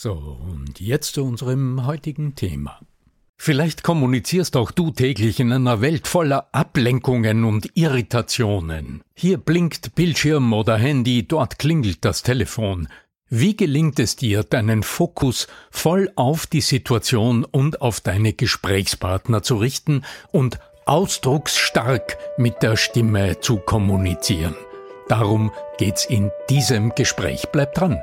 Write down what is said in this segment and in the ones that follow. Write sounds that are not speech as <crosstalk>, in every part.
So, und jetzt zu unserem heutigen Thema. Vielleicht kommunizierst auch du täglich in einer Welt voller Ablenkungen und Irritationen. Hier blinkt Bildschirm oder Handy, dort klingelt das Telefon. Wie gelingt es dir, deinen Fokus voll auf die Situation und auf deine Gesprächspartner zu richten und ausdrucksstark mit der Stimme zu kommunizieren. Darum geht's in diesem Gespräch. Bleib dran.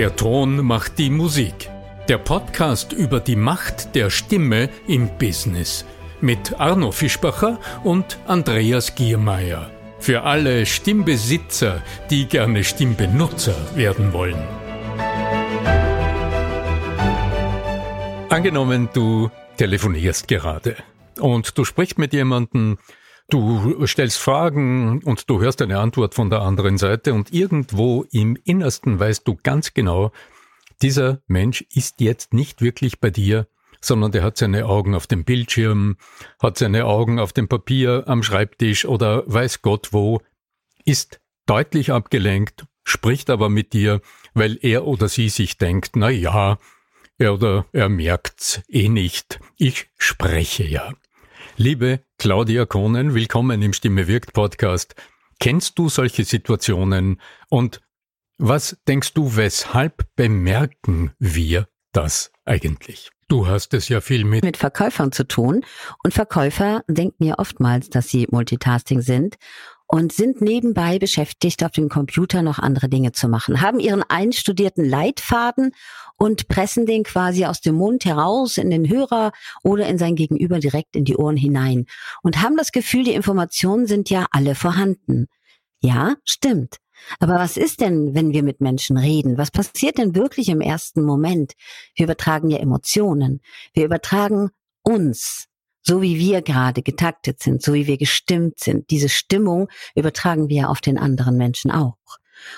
Der Ton macht die Musik. Der Podcast über die Macht der Stimme im Business mit Arno Fischbacher und Andreas Giermeier. Für alle Stimmbesitzer, die gerne Stimmbenutzer werden wollen. Angenommen, du telefonierst gerade und du sprichst mit jemandem, du stellst Fragen und du hörst eine Antwort von der anderen Seite und irgendwo im Innersten weißt du ganz genau, dieser Mensch ist jetzt nicht wirklich bei dir, sondern der hat seine Augen auf dem Bildschirm, hat seine Augen auf dem Papier am Schreibtisch oder weiß Gott wo, ist deutlich abgelenkt, spricht aber mit dir, weil er oder sie sich denkt, na ja, er oder er merkt's eh nicht, ich spreche ja. Liebe Claudia Kohnen, willkommen im Stimme wirkt Podcast. Kennst du solche Situationen und was denkst du, weshalb bemerken wir das eigentlich? Du hast es ja viel mit, mit Verkäufern zu tun und Verkäufer denken ja oftmals, dass sie Multitasking sind und sind nebenbei beschäftigt, auf dem Computer noch andere Dinge zu machen, haben ihren einstudierten Leitfaden und pressen den quasi aus dem Mund heraus in den Hörer oder in sein Gegenüber direkt in die Ohren hinein und haben das Gefühl, die Informationen sind ja alle vorhanden. Ja, stimmt. Aber was ist denn, wenn wir mit Menschen reden? Was passiert denn wirklich im ersten Moment? Wir übertragen ja Emotionen. Wir übertragen uns so wie wir gerade getaktet sind, so wie wir gestimmt sind. Diese Stimmung übertragen wir auf den anderen Menschen auch.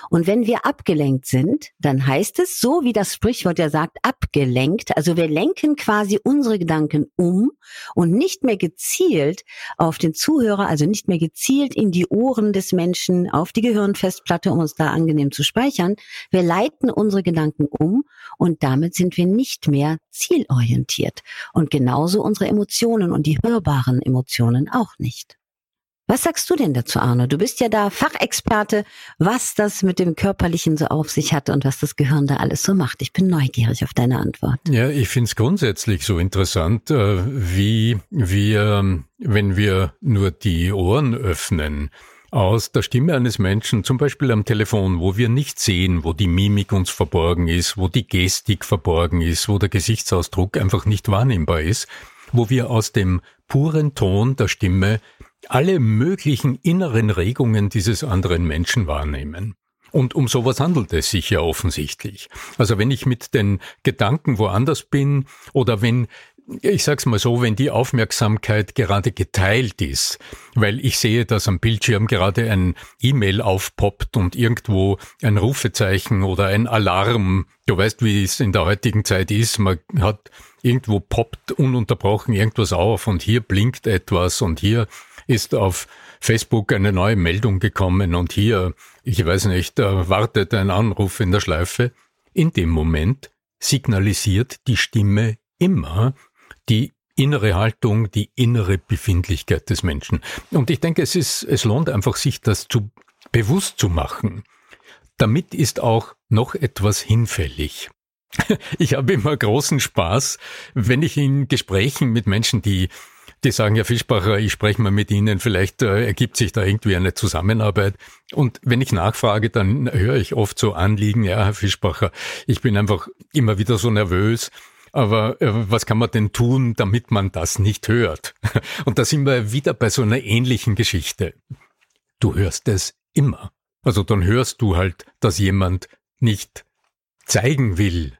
Und wenn wir abgelenkt sind, dann heißt es, so wie das Sprichwort ja sagt, abgelenkt. Also wir lenken quasi unsere Gedanken um und nicht mehr gezielt auf den Zuhörer, also nicht mehr gezielt in die Ohren des Menschen, auf die Gehirnfestplatte, um uns da angenehm zu speichern. Wir leiten unsere Gedanken um und damit sind wir nicht mehr zielorientiert. Und genauso unsere Emotionen und die hörbaren Emotionen auch nicht. Was sagst du denn dazu, Arno? Du bist ja da Fachexperte, was das mit dem Körperlichen so auf sich hat und was das Gehirn da alles so macht. Ich bin neugierig auf deine Antwort. Ja, ich finde es grundsätzlich so interessant, äh, wie wir, wenn wir nur die Ohren öffnen, aus der Stimme eines Menschen, zum Beispiel am Telefon, wo wir nicht sehen, wo die Mimik uns verborgen ist, wo die Gestik verborgen ist, wo der Gesichtsausdruck einfach nicht wahrnehmbar ist, wo wir aus dem puren Ton der Stimme alle möglichen inneren Regungen dieses anderen Menschen wahrnehmen. Und um sowas handelt es sich ja offensichtlich. Also wenn ich mit den Gedanken woanders bin oder wenn ich sag's mal so, wenn die Aufmerksamkeit gerade geteilt ist, weil ich sehe, dass am Bildschirm gerade ein E-Mail aufpoppt und irgendwo ein Rufezeichen oder ein Alarm, du weißt, wie es in der heutigen Zeit ist, man hat irgendwo poppt ununterbrochen irgendwas auf und hier blinkt etwas und hier ist auf Facebook eine neue Meldung gekommen und hier, ich weiß nicht, wartet ein Anruf in der Schleife. In dem Moment signalisiert die Stimme immer die innere Haltung, die innere Befindlichkeit des Menschen. Und ich denke, es ist, es lohnt einfach, sich das zu bewusst zu machen. Damit ist auch noch etwas hinfällig. <laughs> Ich habe immer großen Spaß, wenn ich in Gesprächen mit Menschen, die die sagen, ja Fischbacher, ich spreche mal mit Ihnen, vielleicht äh, ergibt sich da irgendwie eine Zusammenarbeit. Und wenn ich nachfrage, dann höre ich oft so Anliegen, ja, Herr Fischbacher, ich bin einfach immer wieder so nervös. Aber äh, was kann man denn tun, damit man das nicht hört? <laughs> Und da sind wir wieder bei so einer ähnlichen Geschichte. Du hörst es immer. Also dann hörst du halt, dass jemand nicht zeigen will,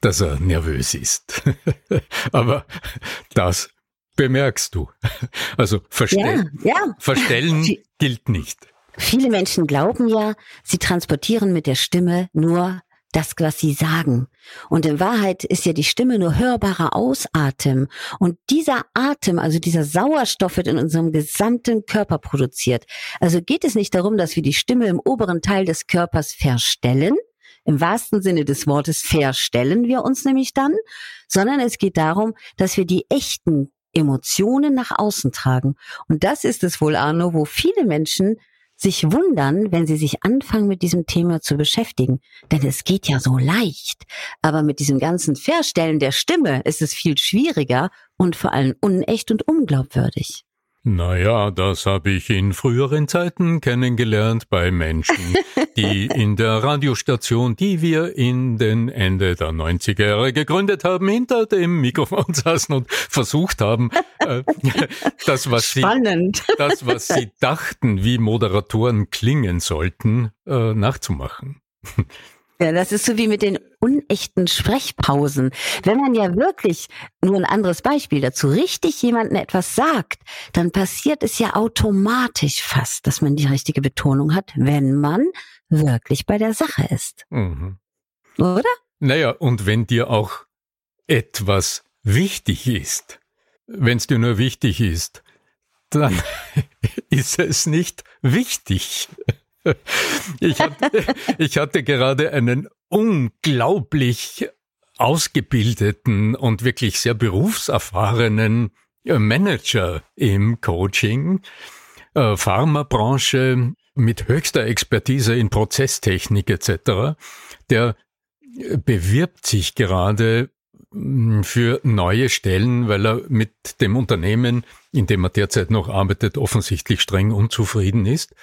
dass er nervös ist. <laughs> Aber das bemerkst du. <laughs> Also verstell ja, ja. verstellen gilt nicht. Viele Menschen glauben ja, sie transportieren mit der Stimme nur das, was sie sagen. Und in Wahrheit ist ja die Stimme nur hörbarer Ausatem. Und dieser Atem, also dieser Sauerstoff wird in unserem gesamten Körper produziert. Also geht es nicht darum, dass wir die Stimme im oberen Teil des Körpers verstellen. Im wahrsten Sinne des Wortes verstellen wir uns nämlich dann, sondern es geht darum, dass wir die echten Emotionen nach außen tragen. Und das ist es wohl, Arno, wo viele Menschen sich wundern, wenn sie sich anfangen, mit diesem Thema zu beschäftigen. Denn es geht ja so leicht. Aber mit diesem ganzen Verstellen der Stimme ist es viel schwieriger und vor allem unecht und unglaubwürdig. Naja, das habe ich in früheren Zeiten kennengelernt bei Menschen, <laughs> die in der Radiostation, die wir in den Ende der 90er Jahre gegründet haben, hinter dem Mikrofon <laughs> saßen und versucht haben, äh, <laughs> das, was Spannend. sie, das, was sie dachten, wie Moderatoren klingen sollten, äh, nachzumachen. Ja, das ist so wie mit den unechten Sprechpausen. Wenn man ja wirklich, nur ein anderes Beispiel dazu, richtig jemanden etwas sagt, dann passiert es ja automatisch fast, dass man die richtige Betonung hat, wenn man wirklich bei der Sache ist. Mhm. Oder? Naja, und wenn dir auch etwas wichtig ist, wenn es dir nur wichtig ist, dann <laughs> ist es nicht wichtig. Ich hatte, <laughs> ich hatte gerade einen unglaublich ausgebildeten und wirklich sehr berufserfahrenen Manager im Coaching, äh, Pharmabranche mit höchster Expertise in Prozesstechnik etc., der bewirbt sich gerade hm, für neue Stellen, weil er mit dem Unternehmen, in dem er derzeit noch arbeitet, offensichtlich streng unzufrieden ist.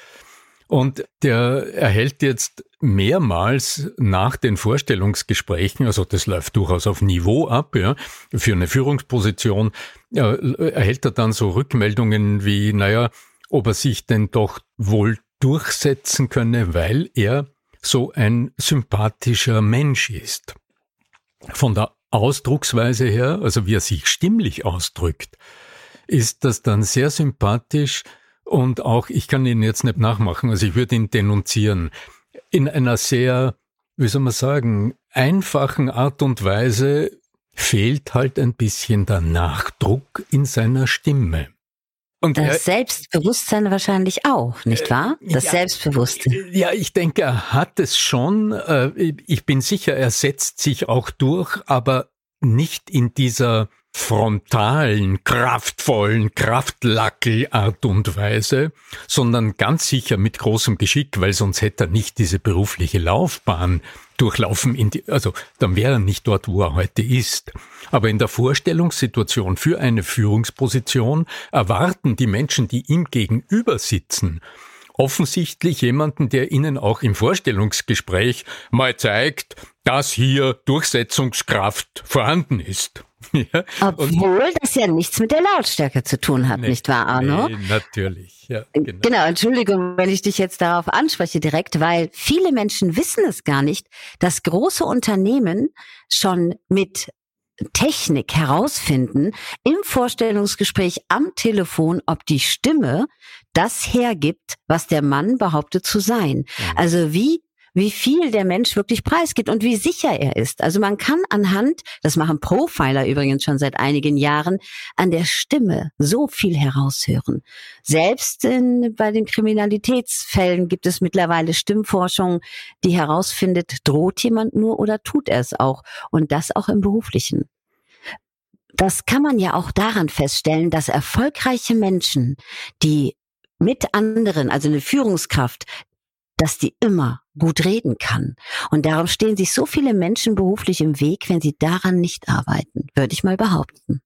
Und der erhält jetzt mehrmals nach den Vorstellungsgesprächen, also das läuft durchaus auf Niveau ab, ja, für eine Führungsposition, ja, erhält er dann so Rückmeldungen wie, naja, ob er sich denn doch wohl durchsetzen könne, weil er so ein sympathischer Mensch ist. Von der Ausdrucksweise her, also wie er sich stimmlich ausdrückt, ist das dann sehr sympathisch, und auch, ich kann ihn jetzt nicht nachmachen, also ich würde ihn denunzieren. In einer sehr, wie soll man sagen, einfachen Art und Weise fehlt halt ein bisschen der Nachdruck in seiner Stimme. Und das er, Selbstbewusstsein wahrscheinlich auch, nicht wahr? Das ja, Selbstbewusstsein. Ja, ich denke, er hat es schon. Äh, ich bin sicher, er setzt sich auch durch, aber nicht in dieser frontalen, kraftvollen, Kraftlackel-Art und Weise, sondern ganz sicher mit großem Geschick, weil sonst hätte er nicht diese berufliche Laufbahn durchlaufen, in die, also dann wäre er nicht dort, wo er heute ist. Aber in der Vorstellungssituation für eine Führungsposition erwarten die Menschen, die ihm gegenüber sitzen, offensichtlich jemanden, der ihnen auch im Vorstellungsgespräch mal zeigt, dass hier Durchsetzungskraft vorhanden ist. <laughs> Ja, Obwohl das ja nichts mit der Lautstärke zu tun hat, nee, nicht wahr, Arno? Nee, natürlich, ja. Genau. genau, Entschuldigung, wenn ich dich jetzt darauf anspreche direkt, weil viele Menschen wissen es gar nicht, dass große Unternehmen schon mit Technik herausfinden im Vorstellungsgespräch am Telefon, ob die Stimme das hergibt, was der Mann behauptet zu sein. Mhm. Also wie wie viel der Mensch wirklich preisgibt und wie sicher er ist. Also man kann anhand, das machen Profiler übrigens schon seit einigen Jahren, an der Stimme so viel heraushören. Selbst in, bei den Kriminalitätsfällen gibt es mittlerweile Stimmforschung, die herausfindet, droht jemand nur oder tut er es auch. Und das auch im beruflichen. Das kann man ja auch daran feststellen, dass erfolgreiche Menschen, die mit anderen, also eine Führungskraft, dass die immer gut reden kann. Und darum stehen sich so viele Menschen beruflich im Weg, wenn sie daran nicht arbeiten, würde ich mal behaupten.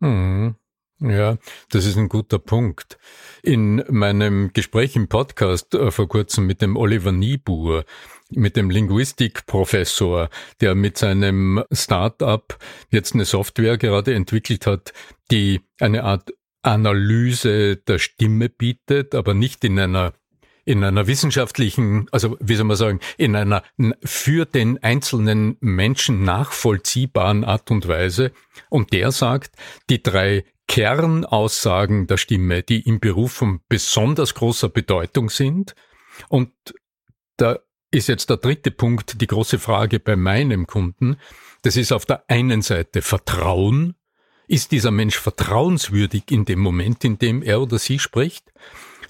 Mhm. Ja, das ist ein guter Punkt. In meinem Gespräch im Podcast äh, vor kurzem mit dem Oliver Niebuhr, mit dem Linguistikprofessor, der mit seinem Start-up jetzt eine Software gerade entwickelt hat, die eine Art Analyse der Stimme bietet, aber nicht in einer in einer wissenschaftlichen, also wie soll man sagen, in einer für den einzelnen Menschen nachvollziehbaren Art und Weise. Und der sagt, die drei Kernaussagen der Stimme, die im Beruf von besonders großer Bedeutung sind. Und da ist jetzt der dritte Punkt die große Frage bei meinem Kunden. Das ist auf der einen Seite Vertrauen, ist dieser Mensch vertrauenswürdig in dem Moment, in dem er oder sie spricht?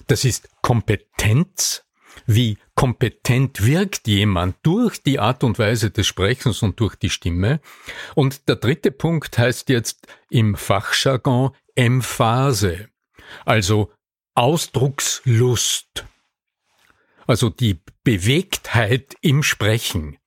Das ist Kompetenz. Wie kompetent wirkt jemand durch die Art und Weise des Sprechens und durch die Stimme? Und der dritte Punkt heißt jetzt im Fachjargon Emphase, also Ausdruckslust, also die Bewegtheit im Sprechen.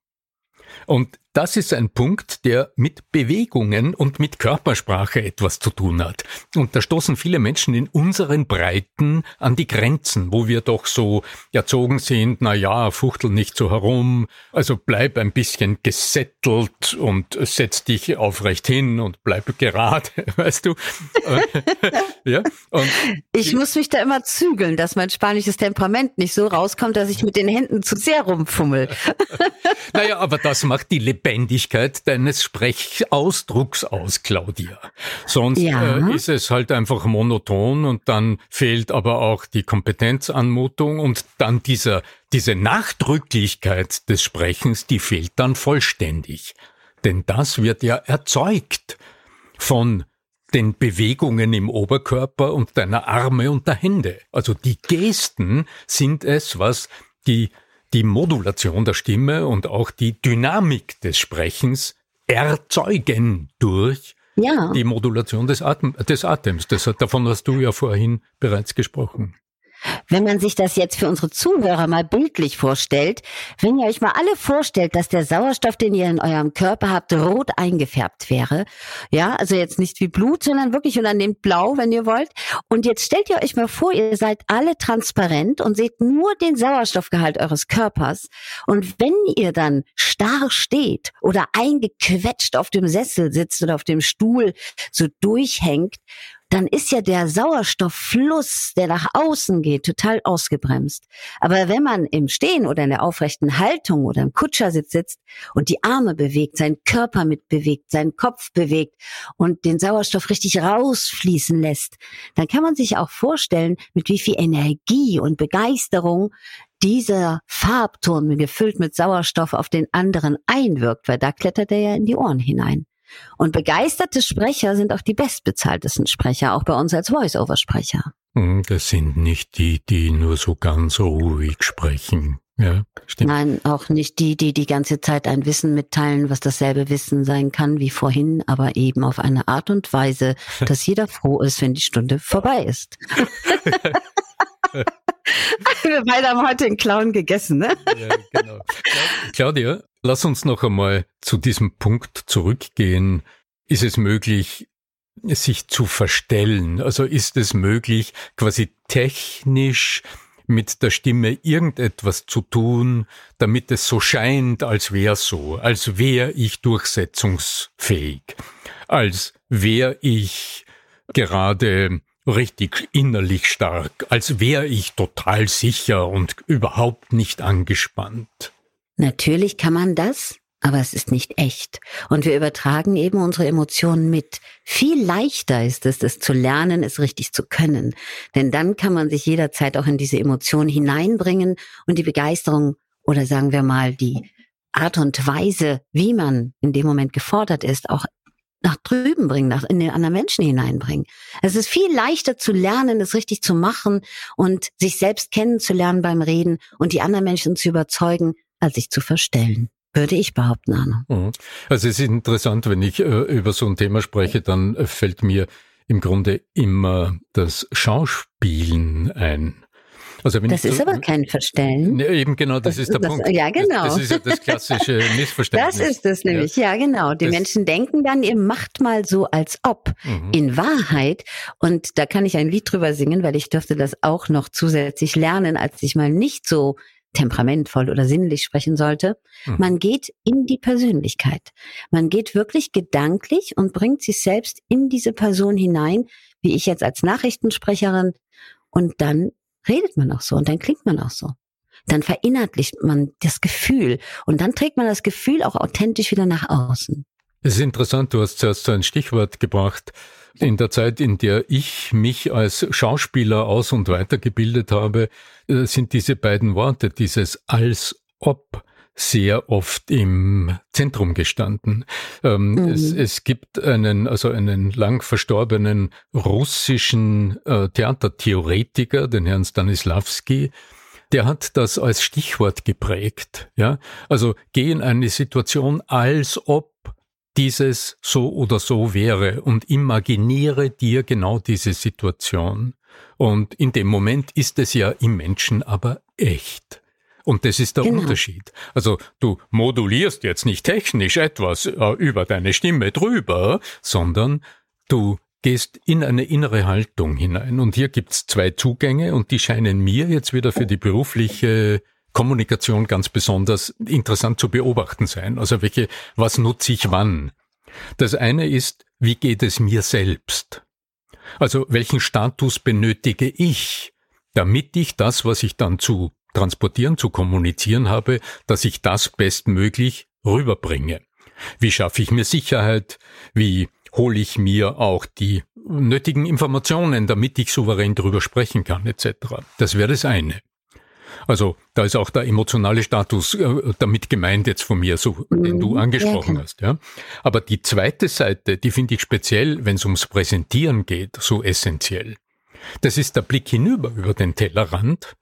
Und das ist ein Punkt, der mit Bewegungen und mit Körpersprache etwas zu tun hat. Und da stoßen viele Menschen in unseren Breiten an die Grenzen, wo wir doch so erzogen sind, na ja, fuchtel nicht so herum, also bleib ein bisschen gesettelt und setz dich aufrecht hin und bleib gerade, <laughs> weißt du? ja. Ich muss mich da immer zügeln, dass mein spanisches Temperament nicht so rauskommt, dass ich mit den Händen zu sehr rumfummel. <laughs> naja, aber das macht die Lebendigkeit deines Sprechausdrucks aus, Claudia. Sonst ja. äh, ist es halt einfach monoton und dann fehlt aber auch die Kompetenzanmutung und dann dieser, diese Nachdrücklichkeit des Sprechens, die fehlt dann vollständig. Denn das wird ja erzeugt von den Bewegungen im Oberkörper und deiner Arme und der Hände. Also die Gesten sind es, was die die Modulation der Stimme und auch die Dynamik des Sprechens erzeugen durch ja. die Modulation des, Atem, des Atems. Das, davon hast du ja vorhin bereits gesprochen. Wenn man sich das jetzt für unsere Zuhörer mal bildlich vorstellt, wenn ihr euch mal alle vorstellt, dass der Sauerstoff, den ihr in eurem Körper habt, rot eingefärbt wäre, ja, also jetzt nicht wie Blut, sondern wirklich und dann nehmt blau, wenn ihr wollt. Und jetzt stellt ihr euch mal vor, ihr seid alle transparent und seht nur den Sauerstoffgehalt eures Körpers. Und wenn ihr dann starr steht oder eingequetscht auf dem Sessel sitzt oder auf dem Stuhl so durchhängt, dann ist ja der Sauerstofffluss, der nach außen geht, total ausgebremst. Aber wenn man im Stehen oder in der aufrechten Haltung oder im Kutschersitz sitzt und die Arme bewegt, seinen Körper mitbewegt, seinen Kopf bewegt und den Sauerstoff richtig rausfließen lässt, dann kann man sich auch vorstellen, mit wie viel Energie und Begeisterung dieser Farbturm gefüllt mit Sauerstoff auf den anderen einwirkt, weil da klettert er ja in die Ohren hinein. Und begeisterte Sprecher sind auch die bestbezahltesten Sprecher, auch bei uns als Voice-Over-Sprecher. Hm, das sind nicht die, die nur so ganz ruhig sprechen. Ja, stimmt. Nein, auch nicht die, die die ganze Zeit ein Wissen mitteilen, was dasselbe Wissen sein kann wie vorhin, aber eben auf eine Art und Weise, dass jeder froh ist, wenn die Stunde vorbei ist. <laughs> <laughs> Wir beide haben heute den Clown gegessen, ne? Ja, genau. Claudia, lass uns noch einmal zu diesem Punkt zurückgehen. Ist es möglich, sich zu verstellen? Also ist es möglich, quasi technisch mit der Stimme irgendetwas zu tun, damit es so scheint, als wäre so, als wäre ich durchsetzungsfähig, als wäre ich gerade richtig innerlich stark, als wäre ich total sicher und überhaupt nicht angespannt. Natürlich kann man das, aber es ist nicht echt. Und wir übertragen eben unsere Emotionen mit. Viel leichter ist es, es zu lernen, es richtig zu können. Denn dann kann man sich jederzeit auch in diese Emotionen hineinbringen und die Begeisterung oder sagen wir mal die Art und Weise, wie man in dem Moment gefordert ist, auch nach drüben bringen, nach in den anderen Menschen hineinbringen. Es ist viel leichter zu lernen, es richtig zu machen und sich selbst kennenzulernen beim Reden und die anderen Menschen zu überzeugen, als sich zu verstellen. Würde ich behaupten, Arno. Mhm. Also es ist interessant, wenn ich äh, über so ein Thema spreche, dann fällt mir im Grunde immer das Schauspielen ein. Also das ist so, aber kein Verstellen. Ne, eben genau, das, das ist der das, Punkt. Ja, genau. Das, das, ist ja das klassische <laughs> Missverständnis. Das ist es nämlich, ja, ja genau. Die Menschen denken dann, ihr macht mal so, als ob. Mhm. In Wahrheit, und da kann ich ein Lied drüber singen, weil ich dürfte das auch noch zusätzlich lernen, als ich mal nicht so temperamentvoll oder sinnlich sprechen sollte. Mhm. Man geht in die Persönlichkeit. Man geht wirklich gedanklich und bringt sich selbst in diese Person hinein, wie ich jetzt als Nachrichtensprecherin. Und dann redet man auch so und dann klingt man auch so. Dann verinnerlicht man das Gefühl und dann trägt man das Gefühl auch authentisch wieder nach außen. Es ist interessant, du hast zuerst so ein Stichwort gebracht. In der Zeit, in der ich mich als Schauspieler aus- und weitergebildet habe, äh, sind diese beiden Worte, dieses als ob, sehr oft im Zentrum gestanden. Ähm, mhm. es, es, gibt einen, also einen lang verstorbenen russischen äh, Theatertheoretiker, den Herrn Stanislavski, der hat das als Stichwort geprägt. Ja, also geh in eine Situation, als ob dieses so oder so wäre und imaginiere dir genau diese Situation. Und in dem Moment ist es ja im Menschen aber echt. Und das ist der genau. Unterschied. Also du modulierst jetzt nicht technisch etwas äh, über deine Stimme drüber, sondern du gehst in eine innere Haltung hinein. Und hier gibt's zwei Zugänge und die scheinen mir jetzt wieder für die berufliche Kommunikation ganz besonders interessant zu beobachten sein. Also welche, was nutze ich wann? Das eine ist, wie geht es mir selbst? Also welchen Status benötige ich, damit ich das, was ich dann zu transportieren, zu kommunizieren habe, dass ich das bestmöglich rüberbringe. Wie schaffe ich mir Sicherheit? Wie hole ich mir auch die nötigen Informationen, damit ich souverän darüber sprechen kann, etc. Das wäre das eine. Also da ist auch der emotionale Status äh, damit gemeint jetzt von mir, so den du mhm. angesprochen ja, hast. Ja. Aber die zweite Seite, die finde ich speziell, wenn es ums Präsentieren geht, so essentiell. Das ist der Blick hinüber über den Tellerrand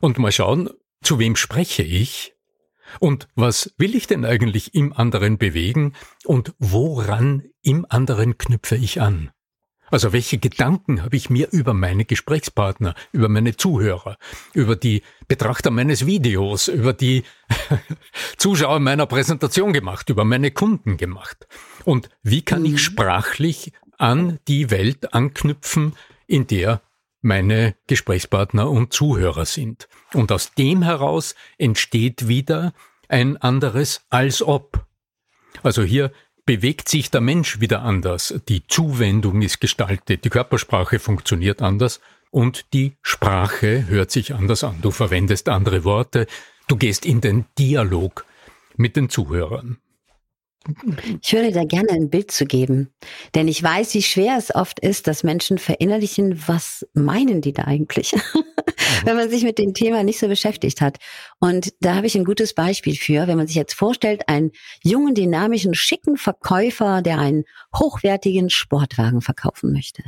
und mal schauen, zu wem spreche ich und was will ich denn eigentlich im anderen bewegen und woran im anderen knüpfe ich an? Also welche Gedanken habe ich mir über meine Gesprächspartner, über meine Zuhörer, über die Betrachter meines Videos, über die <laughs> Zuschauer meiner Präsentation gemacht, über meine Kunden gemacht? Und wie kann ich mhm. sprachlich an die Welt anknüpfen, in der meine Gesprächspartner und Zuhörer sind. Und aus dem heraus entsteht wieder ein anderes als ob. Also hier bewegt sich der Mensch wieder anders, die Zuwendung ist gestaltet, die Körpersprache funktioniert anders und die Sprache hört sich anders an. Du verwendest andere Worte, du gehst in den Dialog mit den Zuhörern. Ich würde da gerne ein Bild zu geben, denn ich weiß, wie schwer es oft ist, dass Menschen verinnerlichen, was meinen die da eigentlich, <laughs> wenn man sich mit dem Thema nicht so beschäftigt hat. Und da habe ich ein gutes Beispiel für, wenn man sich jetzt vorstellt, einen jungen, dynamischen, schicken Verkäufer, der einen hochwertigen Sportwagen verkaufen möchte.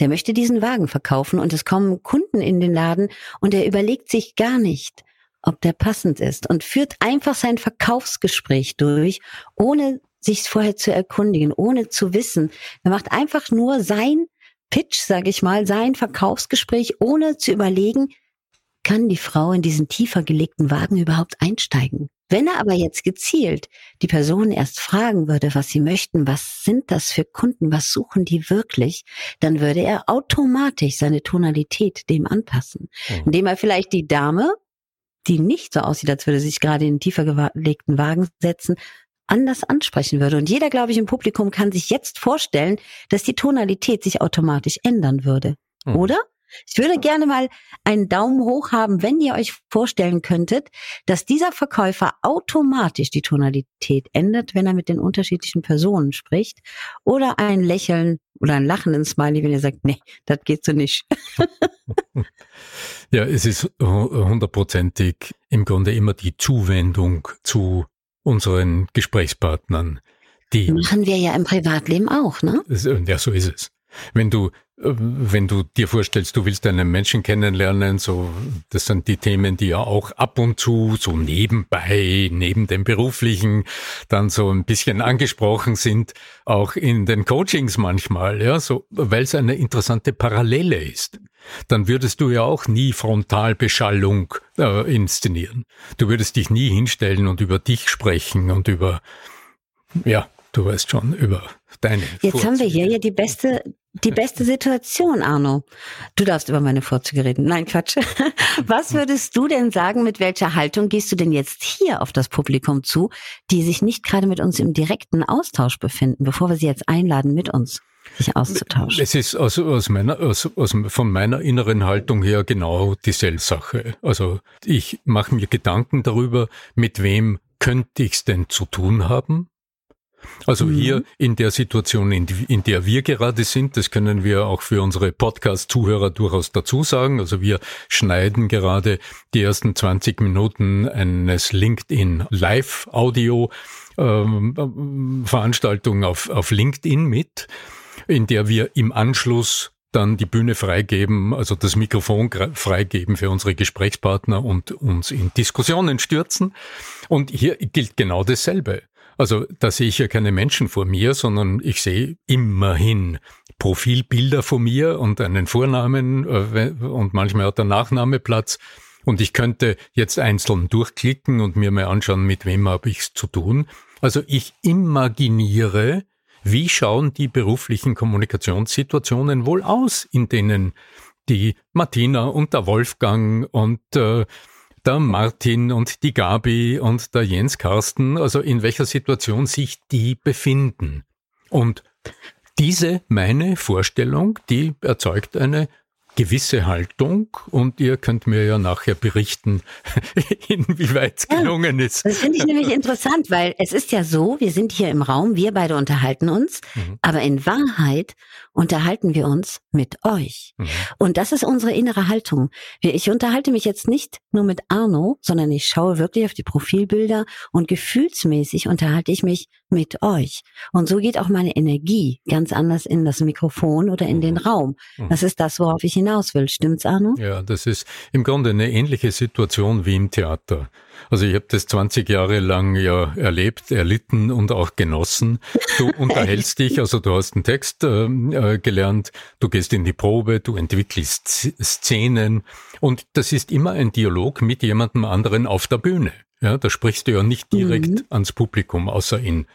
Der möchte diesen Wagen verkaufen und es kommen Kunden in den Laden und er überlegt sich gar nicht, ob der passend ist und führt einfach sein Verkaufsgespräch durch, ohne sich vorher zu erkundigen, ohne zu wissen. Er macht einfach nur sein Pitch, sage ich mal, sein Verkaufsgespräch, ohne zu überlegen, kann die Frau in diesen tiefer gelegten Wagen überhaupt einsteigen? Wenn er aber jetzt gezielt die Person erst fragen würde, was sie möchten, was sind das für Kunden, was suchen die wirklich, dann würde er automatisch seine Tonalität dem anpassen, mhm. indem er vielleicht die Dame die nicht so aussieht, als würde sich gerade in einen tiefer gelegten Wagen setzen, anders ansprechen würde. Und jeder, glaube ich, im Publikum kann sich jetzt vorstellen, dass die Tonalität sich automatisch ändern würde. Mhm. Oder? Ich würde gerne mal einen Daumen hoch haben, wenn ihr euch vorstellen könntet, dass dieser Verkäufer automatisch die Tonalität ändert, wenn er mit den unterschiedlichen Personen spricht. Oder ein Lächeln oder ein lachenden Smiley, wenn ihr sagt, nee, das geht so nicht. <laughs> ja, es ist hundertprozentig im Grunde immer die Zuwendung zu unseren Gesprächspartnern. Die machen wir ja im Privatleben auch, ne? Ja, so ist es. Wenn du, wenn du dir vorstellst, du willst einen Menschen kennenlernen, so, das sind die Themen, die ja auch ab und zu so nebenbei, neben dem beruflichen, dann so ein bisschen angesprochen sind, auch in den Coachings manchmal, ja, so, weil es eine interessante Parallele ist. Dann würdest du ja auch nie Frontalbeschallung äh, inszenieren. Du würdest dich nie hinstellen und über dich sprechen und über, ja, du weißt schon, über deine. Jetzt haben wir hier ja die beste, die beste Situation, Arno. Du darfst über meine Vorzüge reden. Nein, Quatsch. <laughs> Was würdest du denn sagen, mit welcher Haltung gehst du denn jetzt hier auf das Publikum zu, die sich nicht gerade mit uns im direkten Austausch befinden, bevor wir sie jetzt einladen, mit uns sich auszutauschen? Es ist aus, aus meiner, aus, aus, von meiner inneren Haltung her genau dieselbe Sache. Also ich mache mir Gedanken darüber, mit wem könnte ich es denn zu tun haben? Also mhm. hier in der Situation, in, in, der wir gerade sind, das können wir auch für unsere Podcast-Zuhörer durchaus dazu sagen. Also wir schneiden gerade die ersten 20 Minuten eines LinkedIn Live-Audio ähm, Veranstaltung auf, auf LinkedIn mit, in der wir im Anschluss dann die Bühne freigeben, also das Mikrofon freigeben für unsere Gesprächspartner und uns in Diskussionen stürzen. Und hier gilt genau dasselbe. Also da sehe ich ja keine Menschen vor mir, sondern ich sehe immerhin Profilbilder von mir und einen Vornamen äh, und manchmal hat der Nachname Platz. Und ich könnte jetzt einzeln durchklicken und mir mal anschauen, mit wem habe ich es zu tun. Also ich imaginiere, wie schauen die beruflichen Kommunikationssituationen wohl aus, in denen die Martina und der Wolfgang und äh, der Martin und die Gabi und der Jens Karsten, also in welcher Situation sich die befinden. Und diese meine Vorstellung, die erzeugt eine gewisse Haltung und ihr könnt mir ja nachher berichten, <laughs> inwieweit es gelungen ist. Das finde ich nämlich interessant, weil es ist ja so, wir sind hier im Raum, wir beide unterhalten uns, mhm. aber in Wahrheit unterhalten wir uns mit euch. Mhm. Und das ist unsere innere Haltung. Ich unterhalte mich jetzt nicht nur mit Arno, sondern ich schaue wirklich auf die Profilbilder und gefühlsmäßig unterhalte ich mich mit euch. Und so geht auch meine Energie ganz anders in das Mikrofon oder in den mhm. Raum. Mhm. Das ist das, worauf ich hinaus will. Stimmt's, Arno? Ja, das ist im Grunde eine ähnliche Situation wie im Theater. Also ich habe das 20 Jahre lang ja erlebt, erlitten und auch genossen. Du <laughs> unterhältst dich, also du hast einen Text äh, äh, gelernt, du gehst in die Probe, du entwickelst Szenen und das ist immer ein Dialog mit jemandem anderen auf der Bühne. Ja, da sprichst du ja nicht direkt mhm. ans Publikum, außer in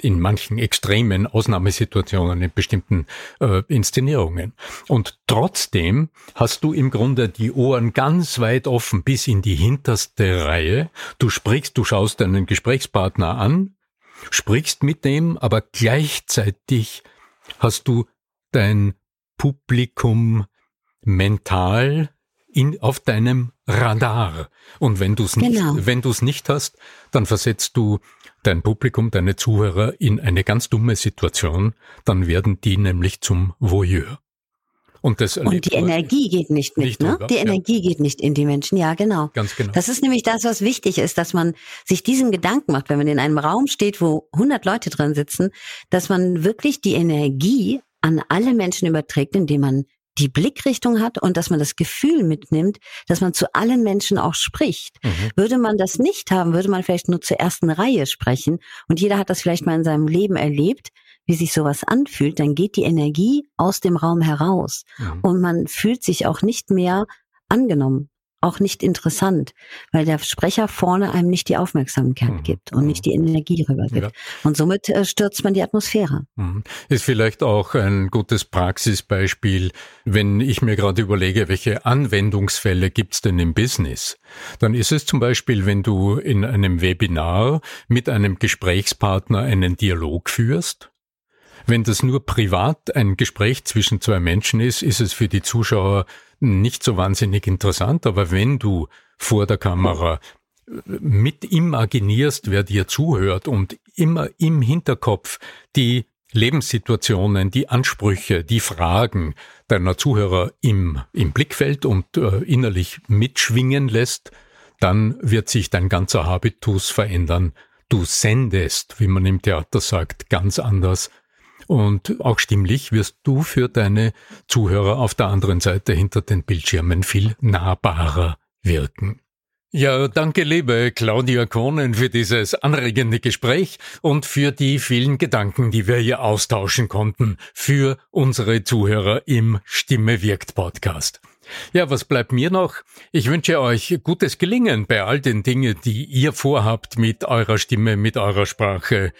in manchen extremen Ausnahmesituationen, in bestimmten äh, Inszenierungen. Und trotzdem hast du im Grunde die Ohren ganz weit offen bis in die hinterste Reihe. Du sprichst, du schaust deinen Gesprächspartner an, sprichst mit dem, aber gleichzeitig hast du dein Publikum mental in, auf deinem Radar. Und wenn du es genau. nicht, wenn du es nicht hast, dann versetzt du dein Publikum, deine Zuhörer in eine ganz dumme Situation, dann werden die nämlich zum Voyeur. Und, das und die Energie geht nicht mit, nicht ne? Drüber, die Energie ja. geht nicht in die Menschen, ja, genau. Ganz genau. Das ist nämlich das, was wichtig ist, dass man sich diesen Gedanken macht, wenn man in einem Raum steht, wo 100 Leute drin sitzen, dass man wirklich die Energie an alle Menschen überträgt, indem man die Blickrichtung hat und dass man das Gefühl mitnimmt, dass man zu allen Menschen auch spricht. Mhm. Würde man das nicht haben, würde man vielleicht nur zur ersten Reihe sprechen und jeder hat das vielleicht mal in seinem Leben erlebt, wie sich sowas anfühlt, dann geht die Energie aus dem Raum heraus mhm. und man fühlt sich auch nicht mehr angenommen auch nicht interessant, weil der Sprecher vorne einem nicht die Aufmerksamkeit mhm. gibt und nicht die mhm. Energie rübergibt. Ja. Und somit äh, stürzt man die Atmosphäre. Mhm. Ist vielleicht auch ein gutes Praxisbeispiel, wenn ich mir gerade überlege, welche Anwendungsfälle gibt's denn im Business? Dann ist es zum Beispiel, wenn du in einem Webinar mit einem Gesprächspartner einen Dialog führst, Wenn das nur privat ein Gespräch zwischen zwei Menschen ist, ist es für die Zuschauer nicht so wahnsinnig interessant. Aber wenn du vor der Kamera mit imaginierst, wer dir zuhört und immer im Hinterkopf die Lebenssituationen, die Ansprüche, die Fragen deiner Zuhörer im, im Blickfeld und äh, innerlich mitschwingen lässt, dann wird sich dein ganzer Habitus verändern. Du sendest, wie man im Theater sagt, ganz anders. Und auch stimmlich wirst du für deine Zuhörer auf der anderen Seite hinter den Bildschirmen viel nahbarer wirken. Ja, danke liebe Claudia Kohnen für dieses anregende Gespräch und für die vielen Gedanken, die wir hier austauschen konnten für unsere Zuhörer im Stimme wirkt Podcast. Ja, was bleibt mir noch? Ich wünsche euch gutes Gelingen bei all den Dingen, die ihr vorhabt mit eurer Stimme, mit eurer Sprache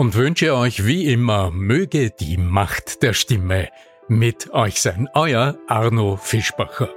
und wünsche euch wie immer, möge die Macht der Stimme mit euch sein. Euer Arno Fischbacher.